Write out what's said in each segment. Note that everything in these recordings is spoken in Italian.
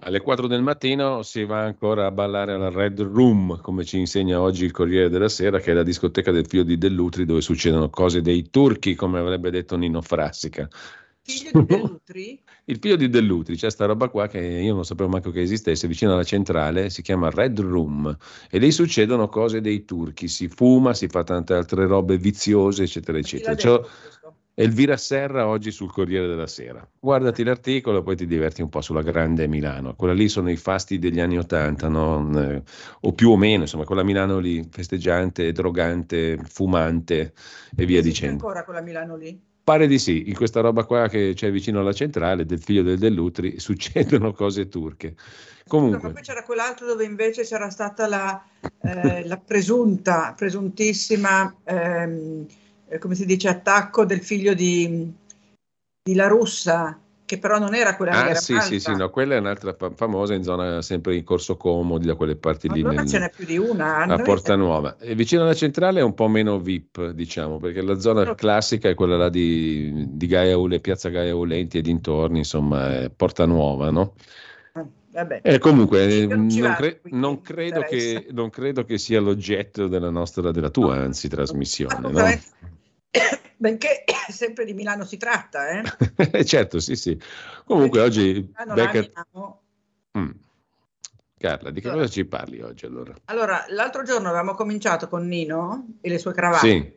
Alle 4 del mattino si va ancora a ballare alla Red Room, come ci insegna oggi il Corriere della Sera, che è la discoteca del figlio di Dell'Utri, dove succedono cose dei turchi, come avrebbe detto Nino Frassica. Figlio di Dell'Utri? il figlio di Dell'Utri, c'è sta roba qua che io non sapevo manco che esistesse, vicino alla centrale, si chiama Red Room e lì succedono cose dei turchi, si fuma, si fa tante altre robe viziose, eccetera, eccetera. Cioè, Elvira Serra oggi sul Corriere della Sera. Guardati l'articolo poi ti diverti un po' sulla grande Milano. Quella lì sono i fasti degli anni Ottanta, no? Eh, o più o meno, insomma, quella Milano lì, festeggiante, drogante, fumante e via dicendo. ancora quella Milano lì? Pare di sì, in questa roba qua che c'è vicino alla centrale del figlio del Dell'Utri succedono cose turche. Comunque, poi c'era quell'altro dove invece c'era stata la, eh, la presunta, presuntissima, ehm, eh, come si dice, attacco del figlio di, di La Russa, che però non era quella ah era sì, sì, sì, no, quella è un'altra fa- famosa in zona sempre in Corso Comodi, da quelle parti lì. Allora ce n'è più di una. a. Porta Nuova. E vicino alla centrale è un po' meno VIP, diciamo, perché la zona classica è quella là di, di Gaia Ule, Piazza Gaia Ulenti e dintorni, insomma, è Porta Nuova, no? Eh, comunque eh, non cre- non credo che, non credo che sia l'oggetto della nostra, della tua, anzi, trasmissione, no? Benché sempre di Milano si tratta, eh? Certo, sì, sì. Comunque oggi, non la Becker... Mm. Carla, di che Allora. cosa ci parli oggi allora? Allora, l'altro giorno avevamo cominciato con Nino e le sue cravatte. Sì,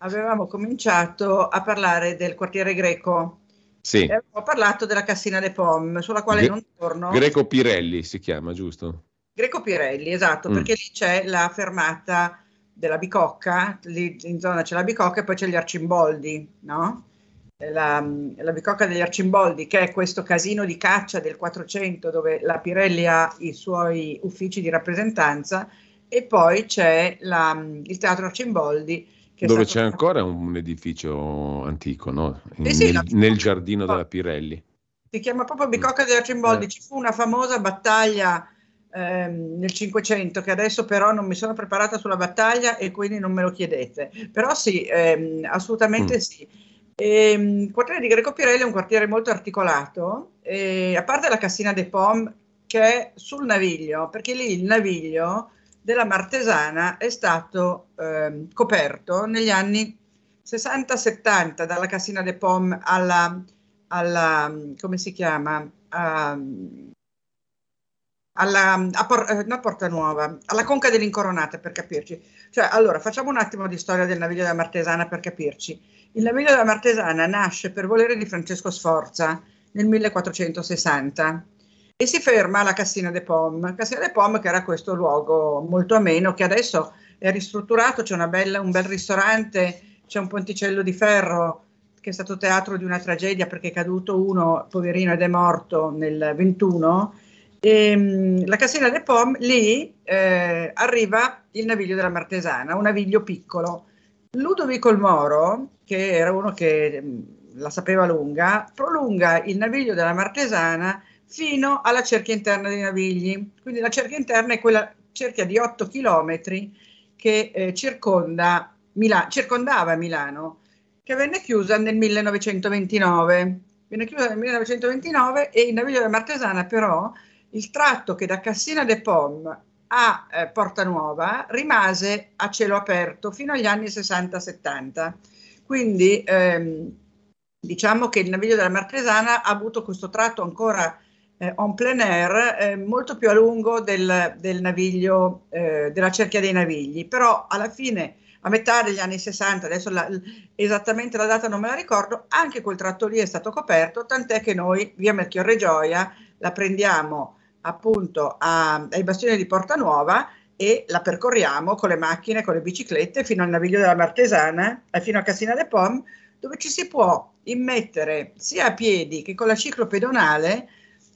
Avevamo cominciato a parlare del quartiere greco sì. e avevamo parlato della Cassina de Pom, sulla quale Gre- non torno. Greco Pirelli si chiama, giusto? Greco Pirelli, esatto, Mm. perché lì c'è la fermata della Bicocca, lì in zona c'è la Bicocca e poi c'è gli Arcimboldi, no? La, la Bicocca degli Arcimboldi, che è questo casino di caccia del 400 dove la Pirelli ha i suoi uffici di rappresentanza e poi c'è la- il Teatro Arcimboldi. Dove c'è ancora un edificio antico, no? In- Sì, sì, nel, nel giardino della Pirelli. Si chiama proprio Bicocca degli Arcimboldi. Eh. Ci fu una famosa battaglia ehm, nel 500, che adesso però non mi sono preparata sulla battaglia e quindi non me lo chiedete. Però sì, ehm, assolutamente Mm. sì. Ehm, il quartiere di Greco Pirelli è un quartiere molto articolato, e, a parte la Cassina de Pom che è sul Naviglio, perché lì il Naviglio della Martesana è stato ehm, coperto negli anni 60-70 dalla Cassina de Pom alla, alla come si chiama? A, alla, a Por- eh, no, Porta Nuova, alla Conca dell'Incoronata per capirci. Cioè, allora, facciamo un attimo di storia del Naviglio della Martesana per capirci. Il Naviglio della Martesana nasce per volere di Francesco Sforza nel 1460 e si ferma alla Cassina de Pom. Cassina de Pom che era questo luogo molto ameno che adesso è ristrutturato, c'è bella- un bel ristorante, c'è un ponticello di ferro che è stato teatro di una tragedia perché è caduto uno, poverino, ed è morto nel 21. E, mh, la Cassina de Pom, lì eh, arriva il naviglio della Martesana, un naviglio piccolo. Ludovico il Moro, che era uno che mh, la sapeva lunga, prolunga il naviglio della Martesana fino alla cerchia interna dei navigli. Quindi la cerchia interna è quella cerchia di 8 chilometri che eh, circonda Mila- circondava Milano, che venne chiusa nel 1929. Venne chiusa nel 1929 e il naviglio della Martesana però il tratto che da Cassina de Pom a eh, Porta Nuova rimase a cielo aperto fino agli anni 60-70. Quindi ehm, diciamo che il naviglio della Martesana ha avuto questo tratto ancora eh, en plein air eh, molto più a lungo del, del naviglio eh, della cerchia dei navigli, però alla fine a metà degli anni 60, adesso la, esattamente la data non me la ricordo, anche quel tratto lì è stato coperto, tant'è che noi via Melchiorre Gioia la prendiamo appunto a- ai bastioni di Porta Nuova e la percorriamo con le macchine, con le biciclette fino al naviglio della Martesana, eh, fino a Cassina de Pom, dove ci si può immettere sia a piedi che con la ciclopedonale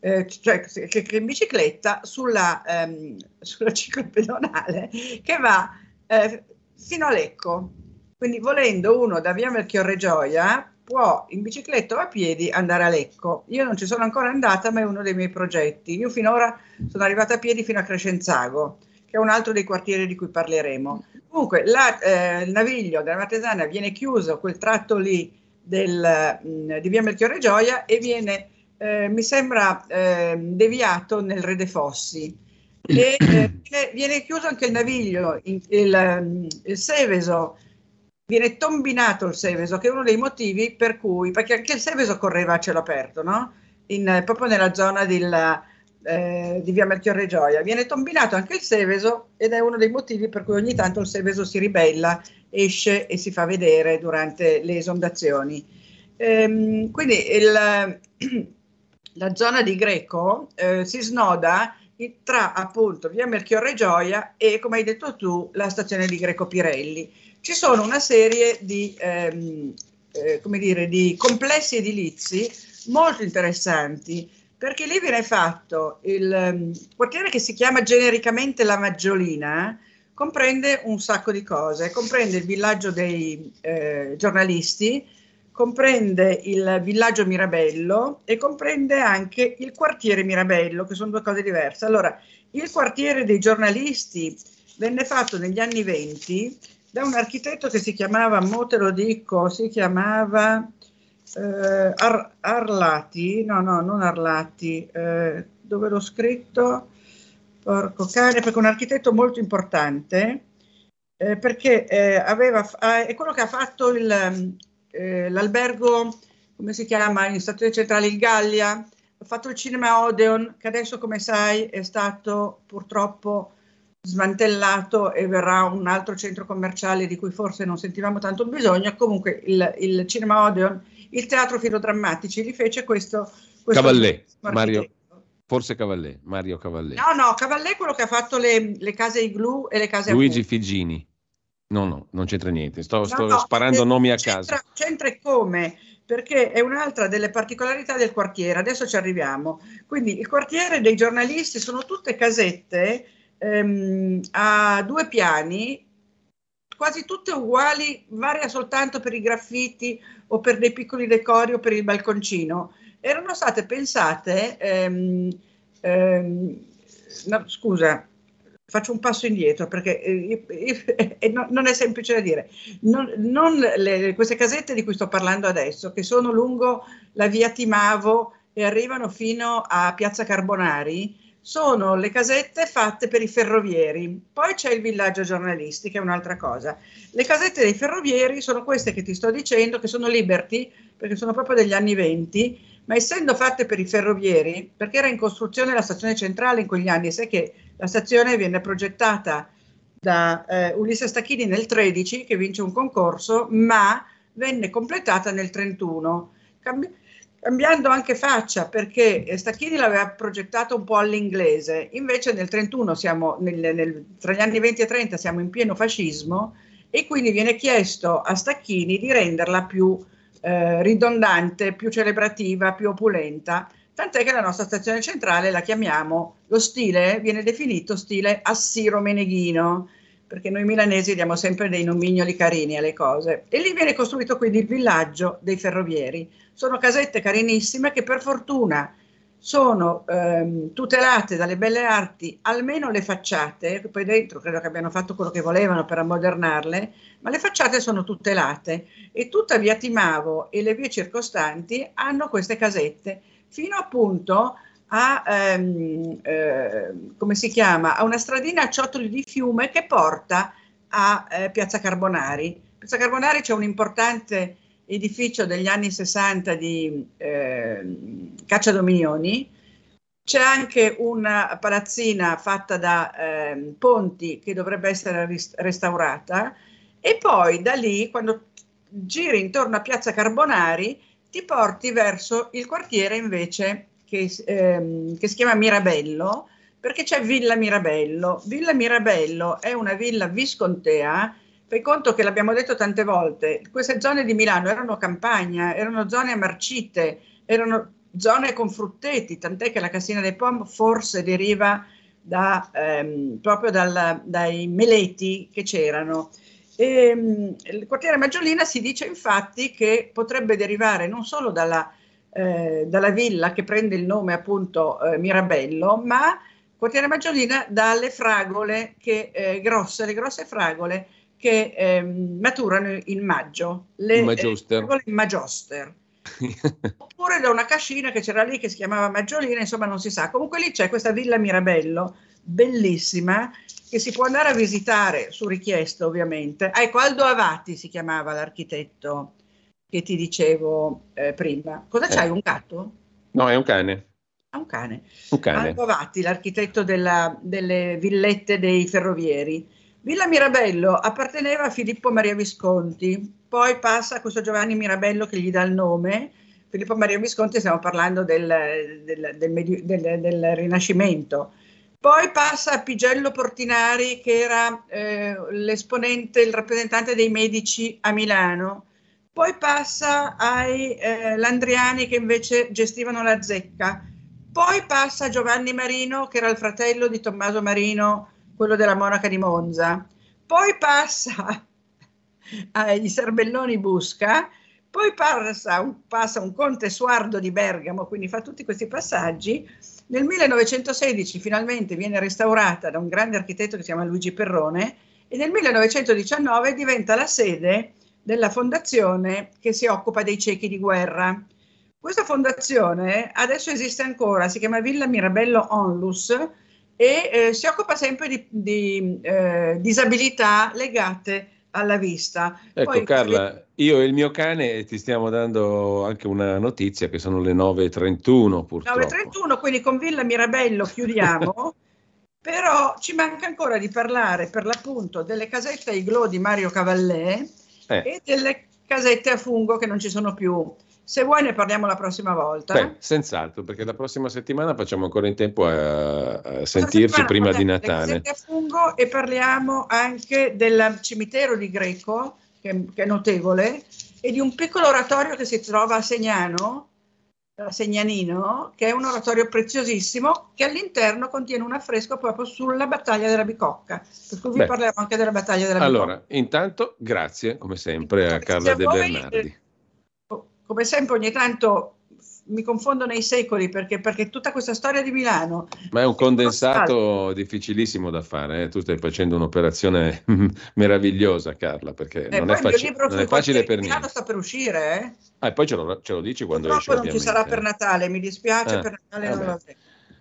eh, cioè che, che in bicicletta sulla, ehm, sulla ciclopedonale che va eh, fino a Lecco. Quindi volendo uno da via Melchiorre Gioia può in bicicletta o a piedi andare a Lecco. Io non ci sono ancora andata, ma è uno dei miei progetti. Io finora sono arrivata a piedi fino a Crescenzago, che è un altro dei quartieri di cui parleremo. Comunque, la, eh, il naviglio della Martesana viene chiuso, quel tratto lì del, mh, mm, di via Melchiorre Gioia, e viene, eh, mi sembra, eh, deviato nel Re de Fossi. E eh, viene chiuso anche il naviglio, il, il, mm, il Seveso viene tombinato il Seveso, che è uno dei motivi per cui, perché anche il Seveso correva a cielo aperto, no? In, proprio nella zona del, eh, di via Melchiorre Gioia. Viene tombinato anche il Seveso ed è uno dei motivi per cui ogni tanto il Seveso si ribella, esce e si fa vedere durante le esondazioni. Ehm, quindi il, la zona di Greco eh, si snoda tra appunto via Melchiorre Gioia e, come hai detto tu, la stazione di Greco Pirelli. Ci sono una serie di, ehm, eh, come dire, di complessi edilizi molto interessanti perché lì viene fatto il um, quartiere che si chiama genericamente La Maggiolina, comprende un sacco di cose, comprende il villaggio dei eh, giornalisti, comprende il villaggio Mirabello e comprende anche il quartiere Mirabello, che sono due cose diverse. Allora, il quartiere dei giornalisti venne fatto negli anni 20 da un architetto che si chiamava, mo te lo dico, si chiamava eh, Ar- Arlati, no, no, non Arlati, eh, dove l'ho scritto? Porco cane, perché un architetto molto importante, eh, perché eh, aveva, ah, è quello che ha fatto il, eh, l'albergo, come si chiama, in stazione centrale, il Gallia, ha fatto il cinema Odeon, che adesso, come sai, è stato purtroppo smantellato e verrà un altro centro commerciale di cui forse non sentivamo tanto bisogno. Comunque il, il Cinema Odeon, il teatro filodrammatici li fece questo... questo Cavallè, Mario, forse Cavallè, Mario Cavallè. No, no, Cavallè è quello che ha fatto le, le case Iglu e le case Luigi a Figini. No, no, non c'entra niente, sto, sto no, sparando nomi a c'entra, caso. C'entra e come? perché è un'altra delle particolarità del quartiere, adesso ci arriviamo. Quindi il quartiere dei giornalisti sono tutte casette ehm, a due piani, quasi tutte uguali, varia soltanto per i graffiti o per dei piccoli decori o per il balconcino. Erano state pensate, ehm, ehm, no, scusa, faccio un passo indietro perché eh, eh, no, non è semplice da dire. Non, non le, queste casette di cui sto parlando adesso, che sono lungo la via Timavo e arrivano fino a Piazza Carbonari, sono le casette fatte per i ferrovieri. Poi c'è il villaggio giornalisti, che è un'altra cosa. Le casette dei ferrovieri sono queste che ti sto dicendo, che sono Liberty, perché sono proprio degli anni 20, ma essendo fatte per i ferrovieri, perché era in costruzione la stazione centrale in quegli anni, sai che la stazione viene progettata da eh, Ulisse Stacchini nel 13, che vince un concorso, ma venne completata nel 31. Cambi- cambiando anche faccia perché Stacchini l'aveva progettato un po' all'inglese, invece nel 31 siamo nel, nel, tra gli anni 20 e 30 siamo in pieno fascismo e quindi viene chiesto a Stacchini di renderla più eh, ridondante, più celebrativa, più opulenta, tant'è che la nostra stazione centrale la chiamiamo, lo stile viene definito stile assiro-meneghino, perché noi milanesi diamo sempre dei nomignoli carini alle cose. E lì viene costruito quindi il villaggio dei ferrovieri. Sono casette carinissime che per fortuna sono ehm, tutelate dalle belle arti, almeno le facciate, poi dentro credo che abbiano fatto quello che volevano per ammodernarle, ma le facciate sono tutelate e tutta via Timavo e le vie circostanti hanno queste casette, fino appunto a, ehm, eh, come si chiama, a una stradina a ciottoli di fiume che porta a eh, Piazza Carbonari. Piazza Carbonari c'è un importante edificio degli anni 60 di eh, Caccia Dominioni, c'è anche una palazzina fatta da eh, ponti che dovrebbe essere restaurata e poi da lì, quando giri intorno a Piazza Carbonari, ti porti verso il quartiere invece che, ehm, che si chiama Mirabello, perché c'è Villa Mirabello. Villa Mirabello è una villa viscontea, fai conto che l'abbiamo detto tante volte, queste zone di Milano erano campagna, erano zone marcite, erano zone con frutteti, tant'è che la Cassina dei Pom forse deriva da, ehm, proprio dal, dai meleti che c'erano. E, ehm, il quartiere Maggiolina si dice infatti che potrebbe derivare non solo dalla, eh, dalla villa che prende il nome appunto eh, Mirabello, ma quartiere Maggiolina dalle fragole che, eh, grosse, le grosse fragole che ehm, maturano in maggio, le in Maggister. fragole in Maggister. Oppure da una cascina che c'era lì che si chiamava Maggiolina, insomma non si sa. Comunque lì c'è questa villa Mirabello, bellissima, che si può andare a visitare su richiesta ovviamente. Ah, ecco, Aldo Avati si chiamava l'architetto che ti dicevo eh, prima. Cosa c'hai, Eh. un gatto? No, è un cane. Ah, un cane. Un cane. Aldo Avati, l'architetto della- delle villette dei ferrovieri. Villa Mirabello apparteneva a Filippo Maria Visconti, poi passa a questo Giovanni Mirabello che gli dà il nome. Filippo Maria Visconti, stiamo parlando del, del- del del Rinascimento. Poi passa a Pigello Portinari, che era eh, l'esponente, il rappresentante dei Medici a Milano. Poi passa ai eh, Landriani, che invece gestivano la zecca. Poi passa a Giovanni Marino, che era il fratello di Tommaso Marino, quello della monaca di Monza. Poi passa agli Serbelloni Busca, poi passa un, passa un conte Suardo di Bergamo, quindi fa tutti questi passaggi. Nel 1916 finalmente viene restaurata da un grande architetto che si chiama Luigi Perrone e nel 1919 diventa la sede della fondazione che si occupa dei ciechi di guerra. Questa fondazione adesso esiste ancora, si chiama Villa Mirabello Onlus e eh, si occupa sempre di, di, eh, disabilità legate alla vista. Ecco Poi- Carla, io e il mio cane ti stiamo dando anche una notizia che sono le 9.31 purtroppo. 9.31, quindi con Villa Mirabello chiudiamo, però ci manca ancora di parlare per l'appunto delle casette a iglò di Mario Cavallè Eh. e delle casette a fungo che non ci sono più. Se vuoi ne parliamo la prossima volta. Beh, senz'altro, perché la prossima settimana facciamo ancora in tempo a, a sentirci prima di Natale. fungo e parliamo anche del cimitero di Greco, che, che è notevole, e di un piccolo oratorio che si trova a Segnano, a Segnanino, che è un oratorio preziosissimo, che all'interno contiene un affresco proprio sulla battaglia della Bicocca. Per cui vi Beh. parleremo anche della battaglia della Bicocca. Allora, intanto grazie come sempre a Carla De voi. Bernardi. Come sempre ogni tanto mi confondo nei secoli perché, perché tutta questa storia di Milano Ma è un condensato difficilissimo da fare. eh. Tu stai facendo un'operazione meravigliosa, Carla, perché Eh, non, è, faci- non è facile per Milano niente. sta per uscire, eh? Ah, e poi ce lo, ce lo dici quando esce, Purtroppo non ci sarà per. Natale, mi dispiace, Ah, per Natale vabbè. non lo avremo.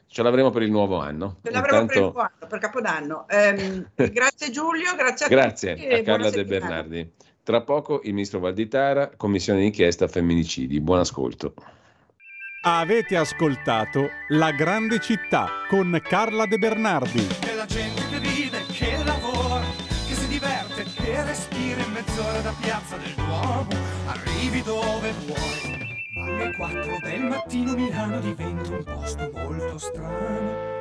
Ce l'avremo per il nuovo anno. Ce l'avremo per il Intanto- nuovo anno, per Capodanno. Ehm, grazie Giulio, grazie a Grazie tutti. e a Carla De. Bernardi. Tra poco il ministro Valditara, commissione d'inchiesta femminicidi. Buon ascolto. Avete ascoltato La grande città con Carla De Bernardi. Della gente che vive, che lavora, che si diverte, che respira in mezz'ora da piazza del Duomo, arrivi dove vuoi. Alle 4 del mattino Milano diventa un posto molto strano.